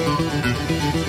うん。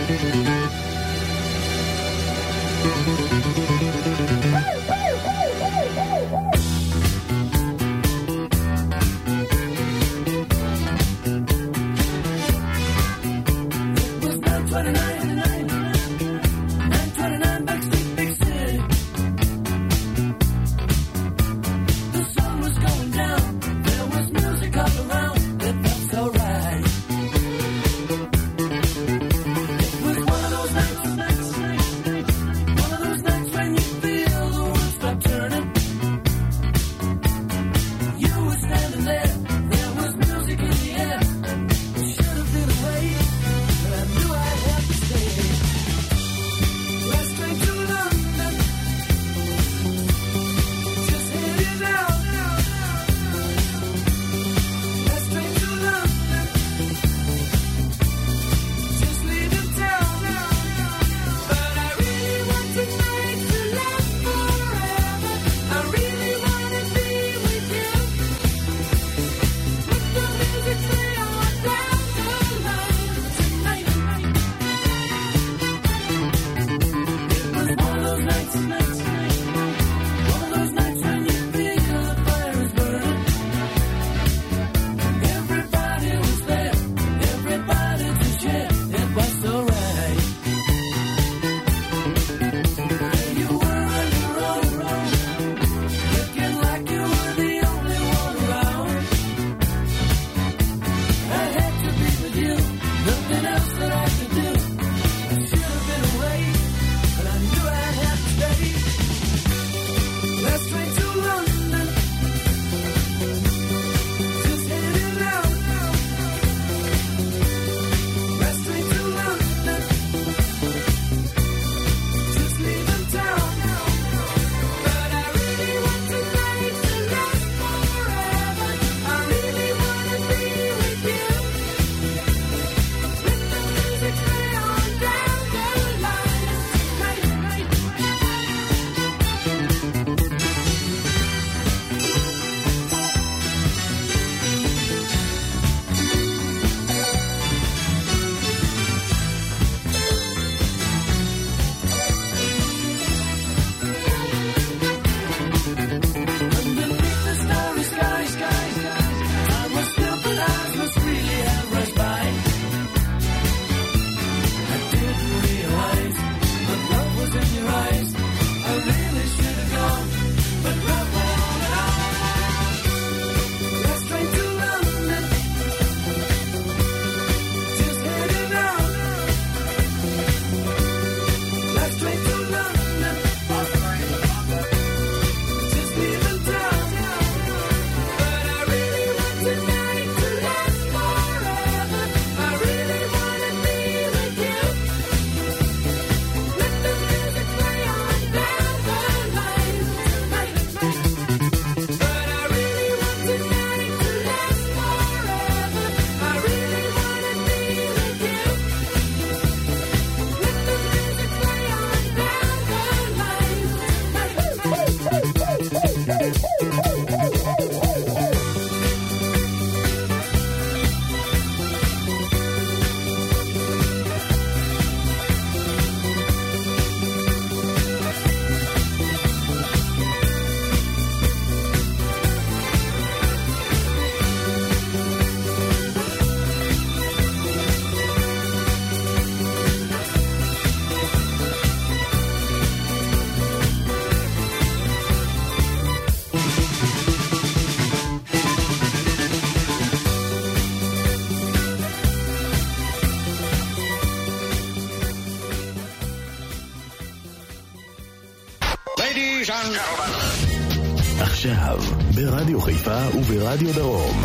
וברדיו דרום.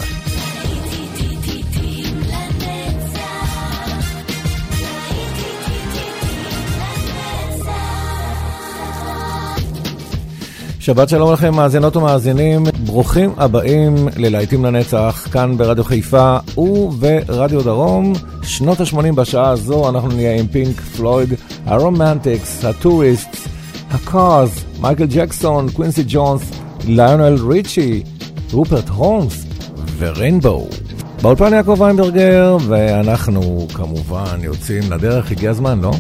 שבת שלום לכם, מאזינות ומאזינים, ברוכים הבאים ללהיטים לנצח, כאן ברדיו חיפה וברדיו דרום. שנות ה-80 בשעה הזו, אנחנו נהיה עם פינק פלויד, הרומנטיקס, התוריסט, הקארס, מייקל ג'קסון, קווינסי ג'ונס, ליונל ריצ'י, רופרט הולמס וריינבואו. באולפן יעקב ויינברגר, ואנחנו כמובן יוצאים לדרך, הגיע הזמן, לא?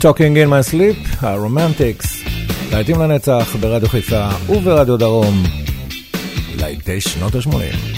Talking in my sleep, הרומנטיקס, להיטים לנצח ברדיו חיפה וברדיו דרום, להיטי שנות ה-80.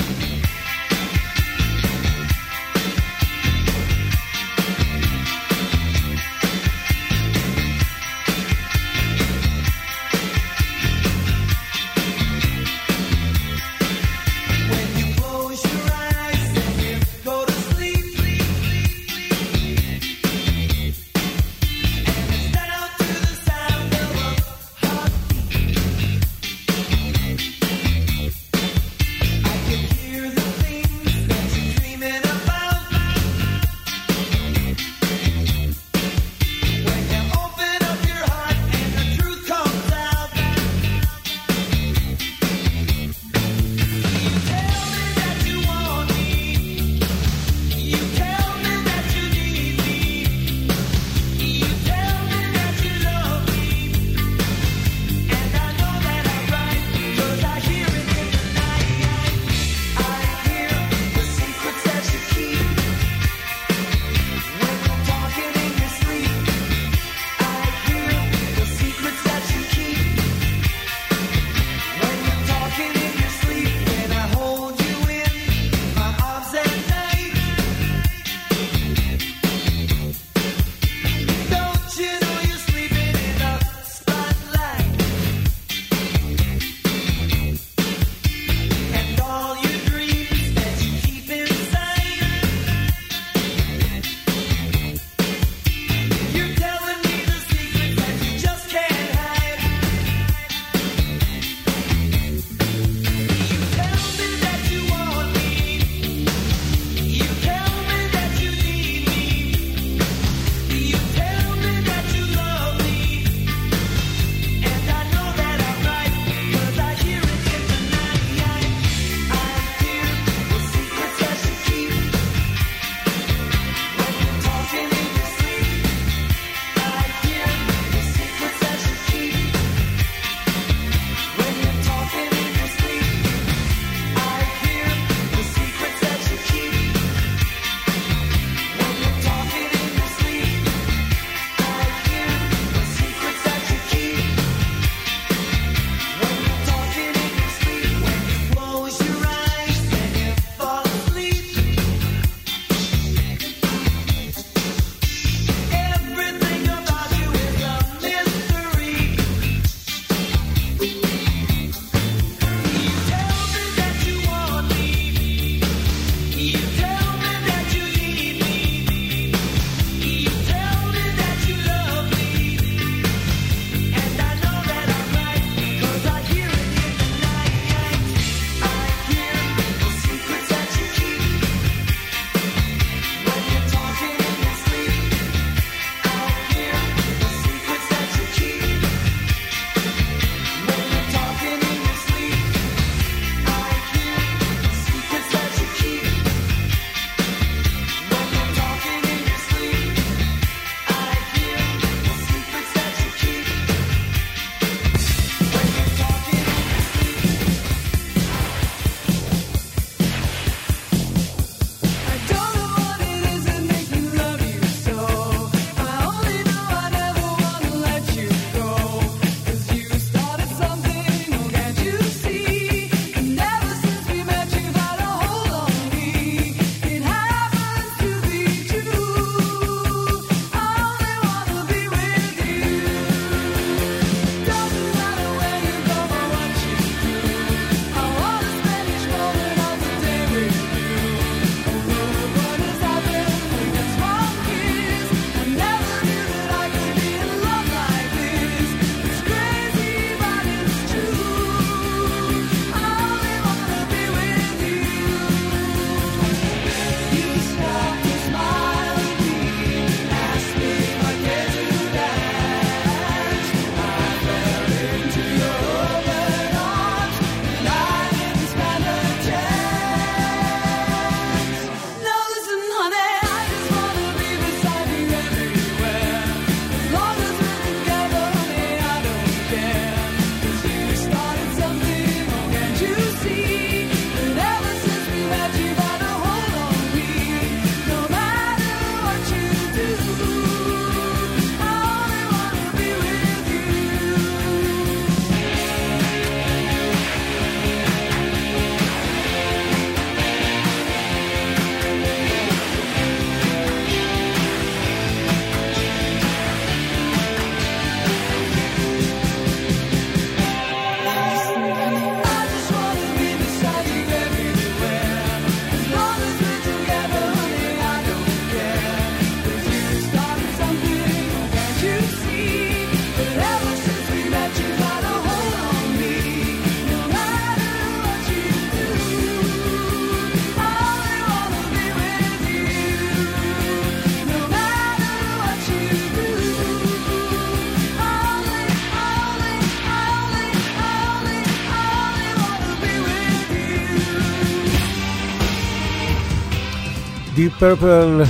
Deep Purple,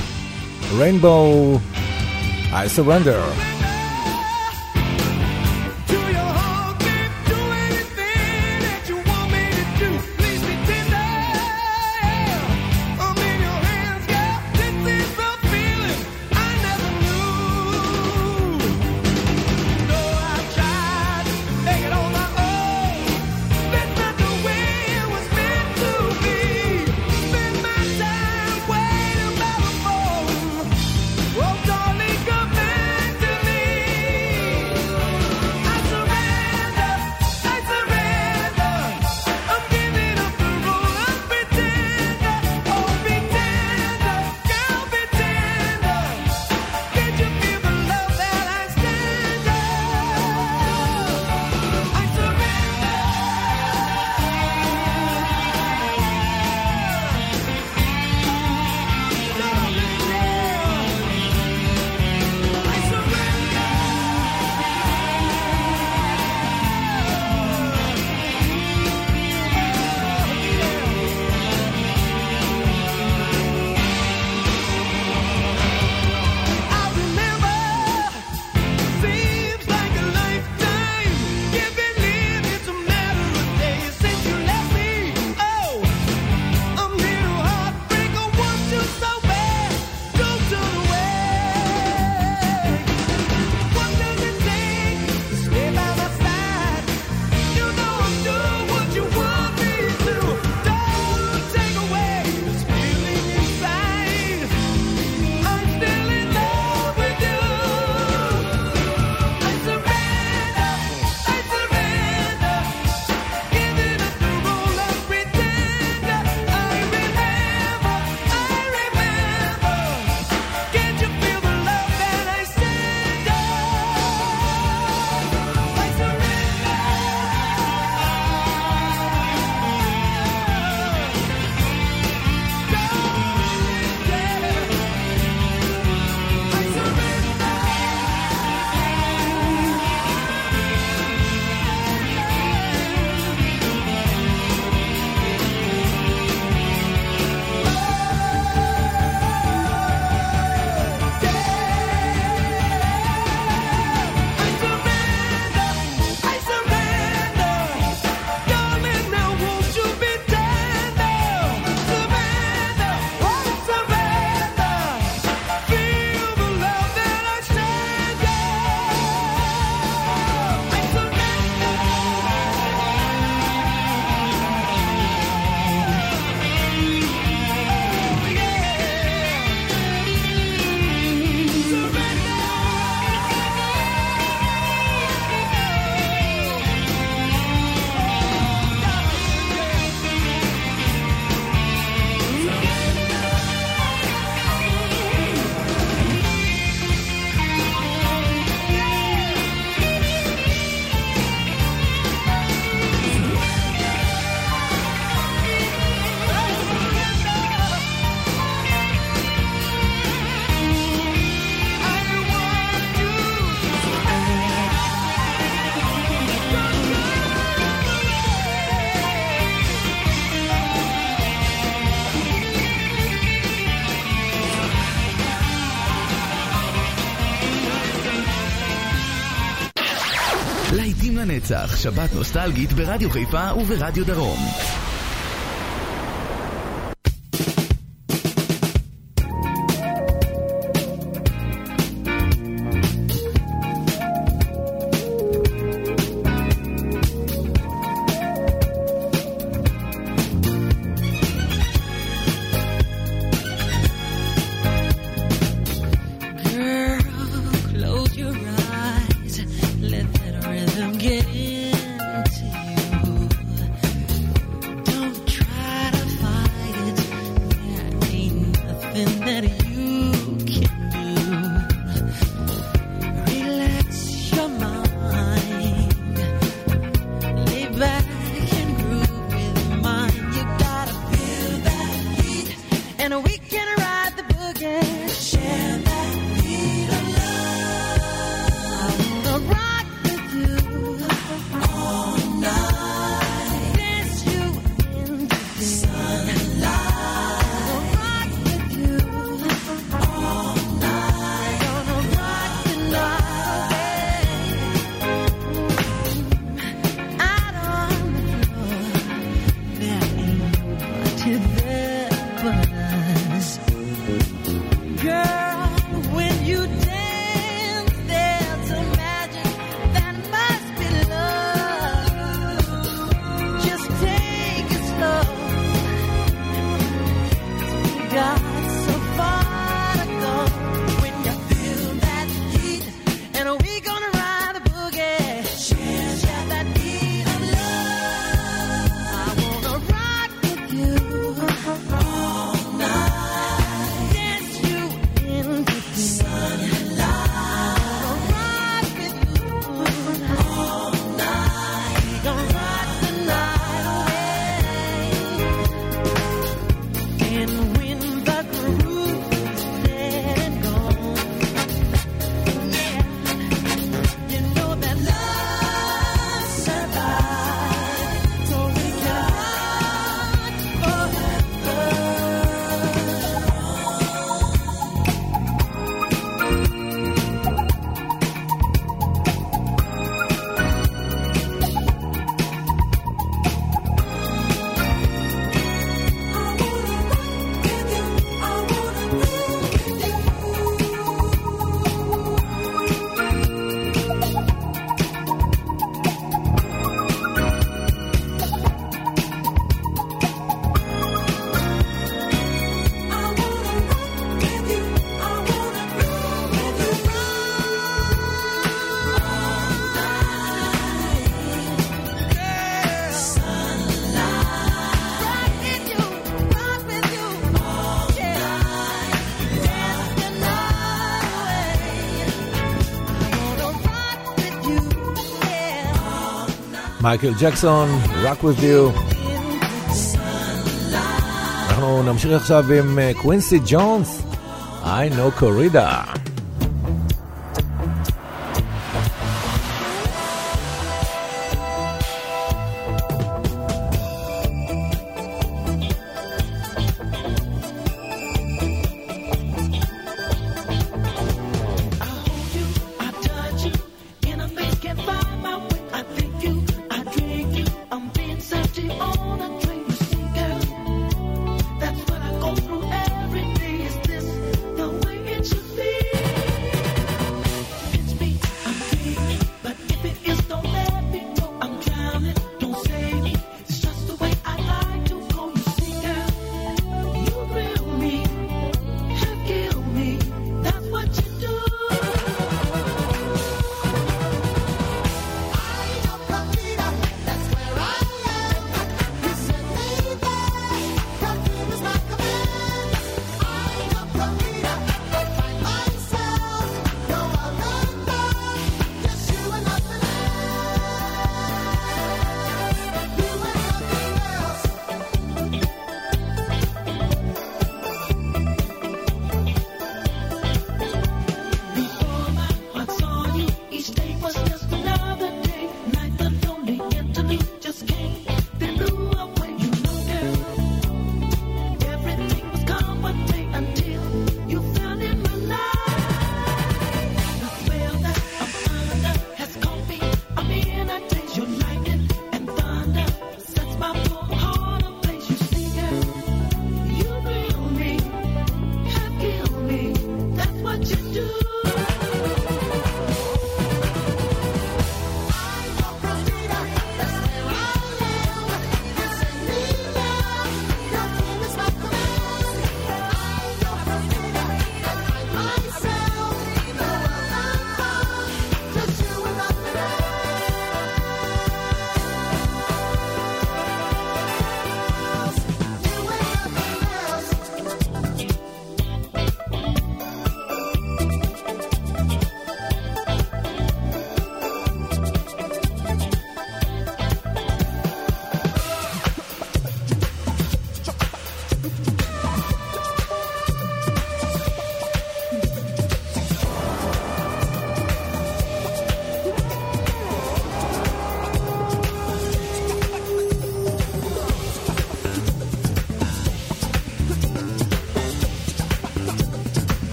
Rainbow, I Surrender. לנצח, שבת נוסטלגית ברדיו חיפה וברדיו דרום. מייקל ג'קסון, Rock with you. אנחנו נמשיך עכשיו עם קווינסי ג'ונס, I know Corrida.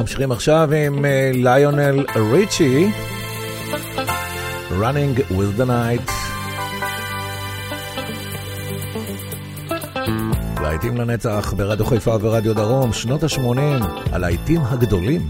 ממשיכים עכשיו עם ליונל ריצ'י, Running with the Night. להיטים לנצח ברדיו חיפה ורדיו דרום, שנות ה-80, הלהיטים הגדולים.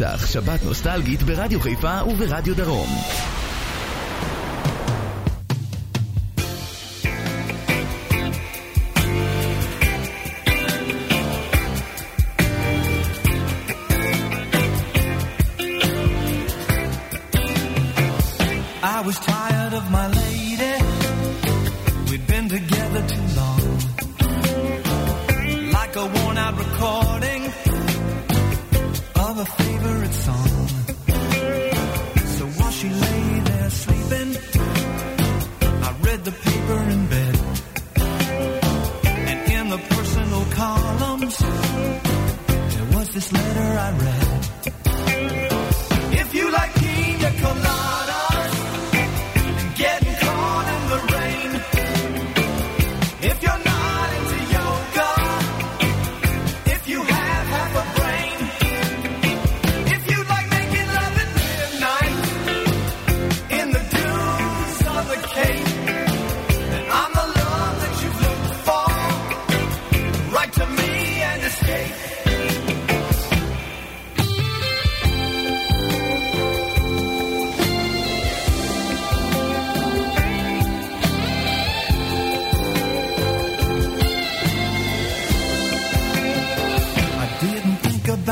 לנצח, שבת נוסטלגית ברדיו חיפה וברדיו דרום.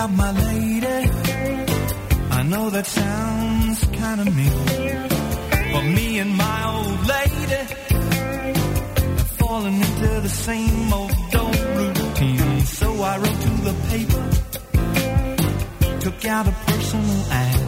about my lady. I know that sounds kind of mean, but me and my old lady have fallen into the same old old routine. So I wrote to the paper, took out a personal ad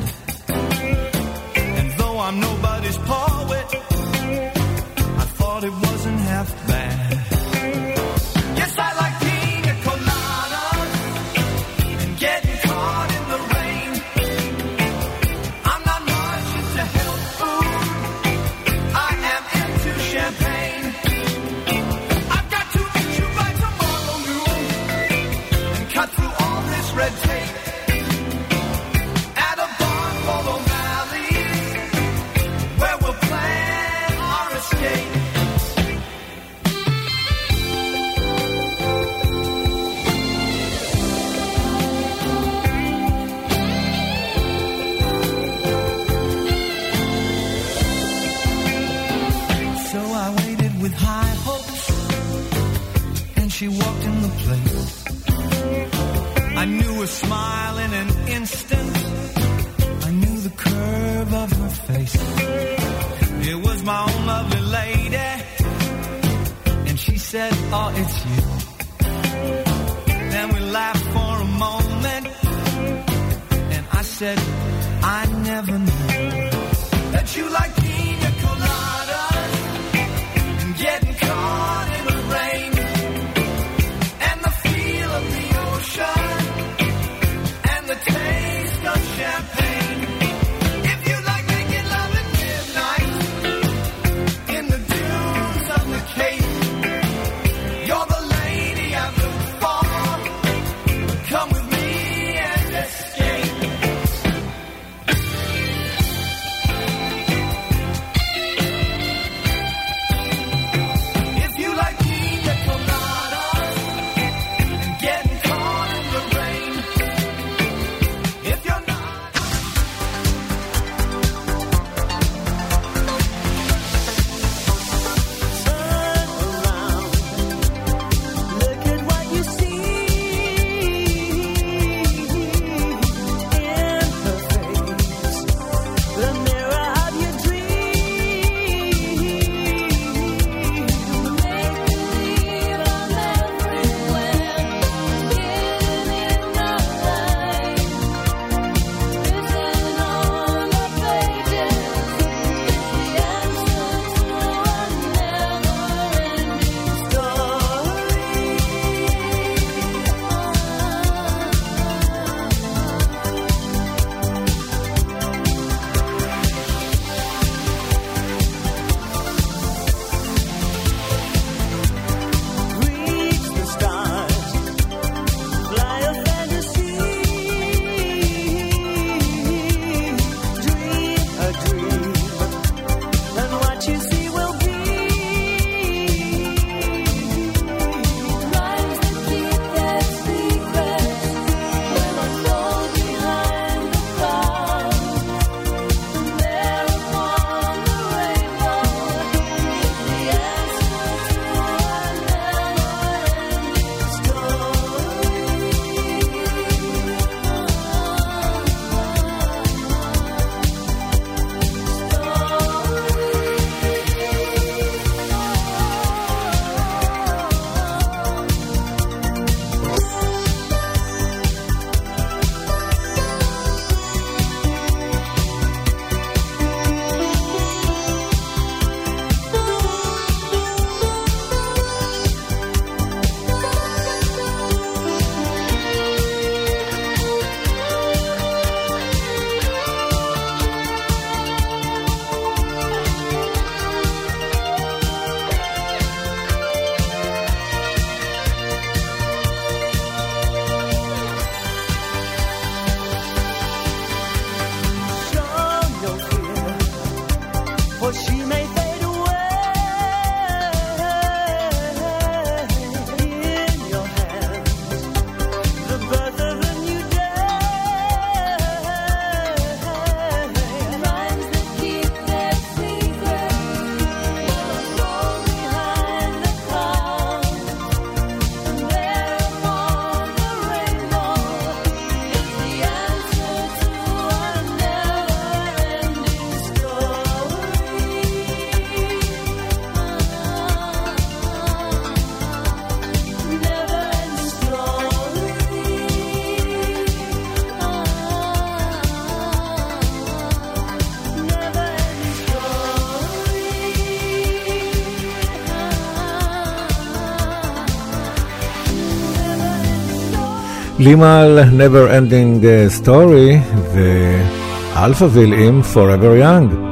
said לימל Never Ending uh, Story ואלפאביל עם Forever Young.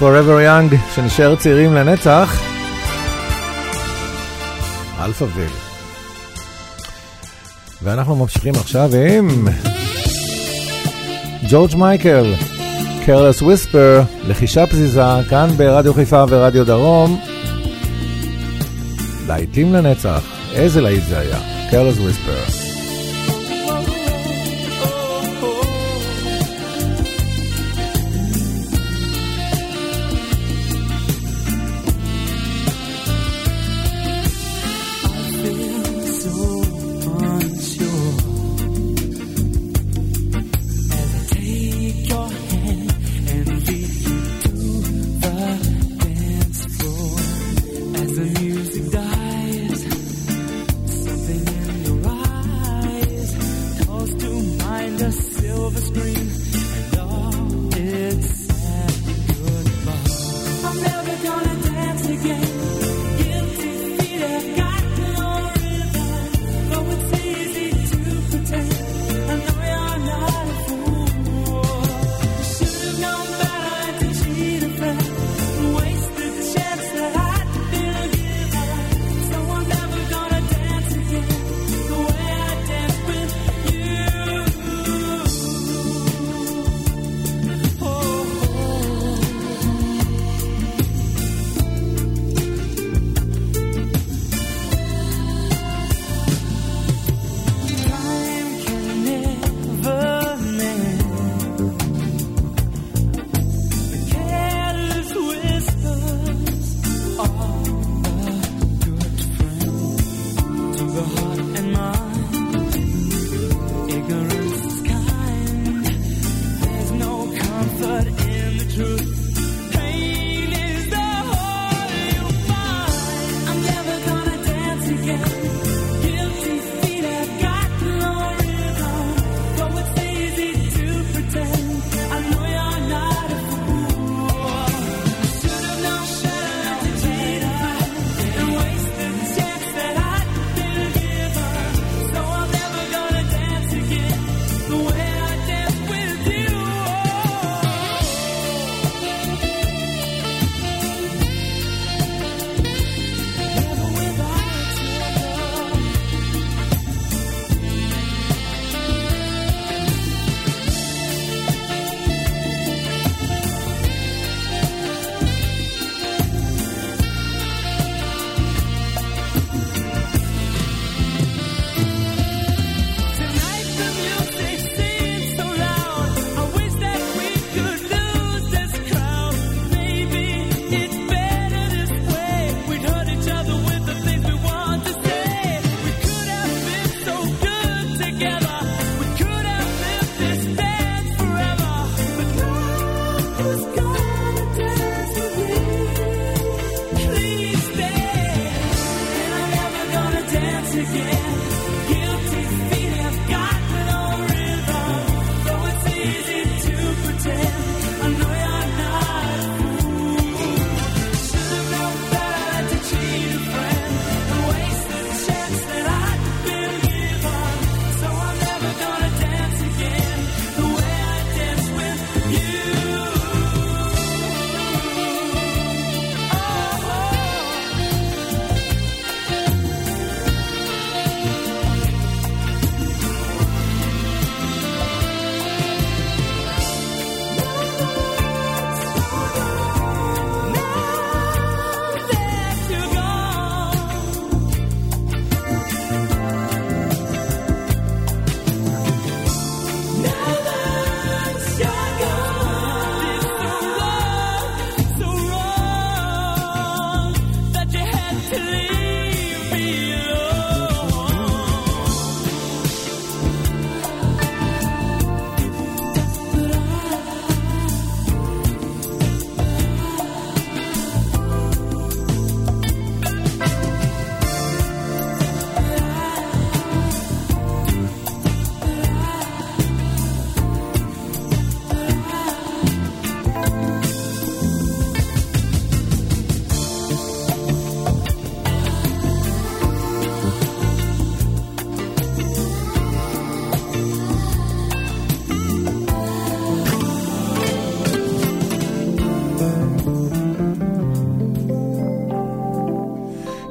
Forever Young, שנשאר צעירים לנצח, אלפאוויל. ואנחנו ממשיכים עכשיו עם ג'ורג' מייקל, Careless Whisper, לחישה פזיזה, כאן ברדיו חיפה ורדיו דרום. להיטים לנצח, איזה להיט זה היה, Careless Whisper.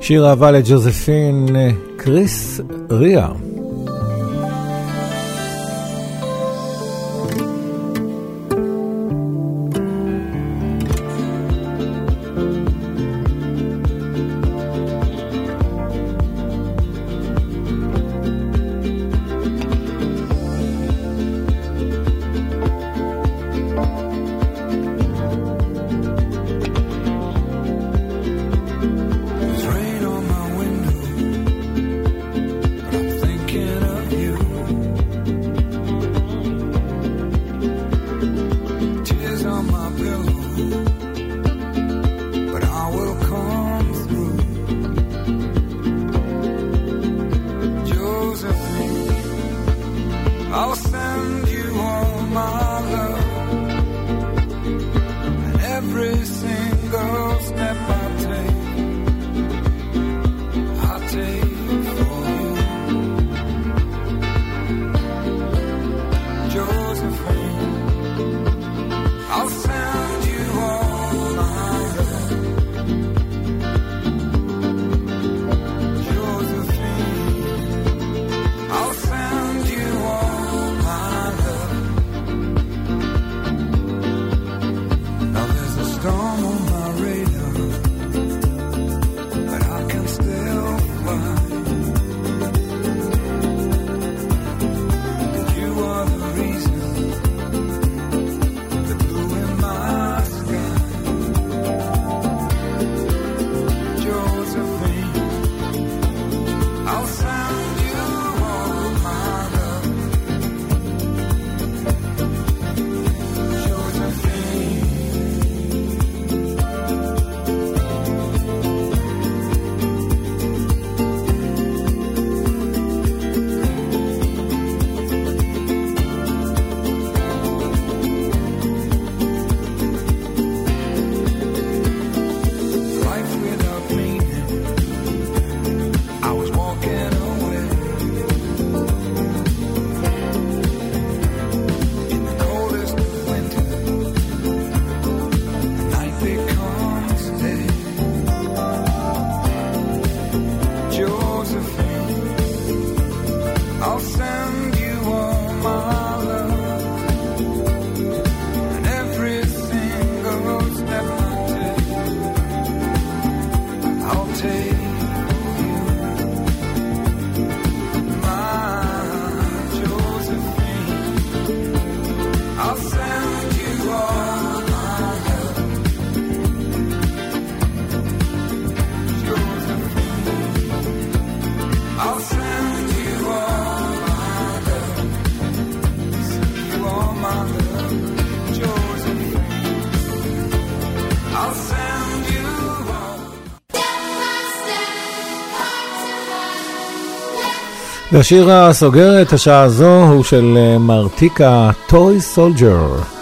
שיר אהבה לג'וזפין קריס ריה. והשיר הסוגר את השעה הזו הוא של אה, מרטיקה, טוי סולג'ר.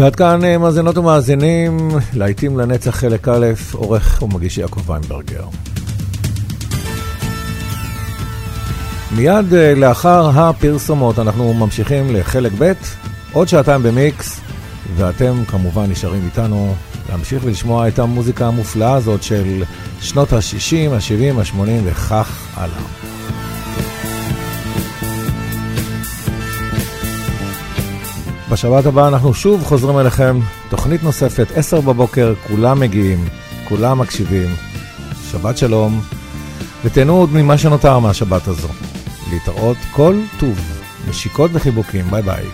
ועד כאן אה, מאזינות ומאזינים, להיטים לנצח חלק א', עורך ומגיש יעקב ויינברגר. מיד אה, לאחר הפרסומות אנחנו ממשיכים לחלק ב', עוד שעתיים במיקס, ואתם כמובן נשארים איתנו להמשיך ולשמוע את המוזיקה המופלאה הזאת של שנות ה-60, ה-70, ה-80 וכך הלאה. בשבת הבאה אנחנו שוב חוזרים אליכם, תוכנית נוספת, 10 בבוקר, כולם מגיעים, כולם מקשיבים. שבת שלום, ותהנו עוד ממה שנותר מהשבת הזו. להתראות כל טוב, נשיקות וחיבוקים, ביי ביי.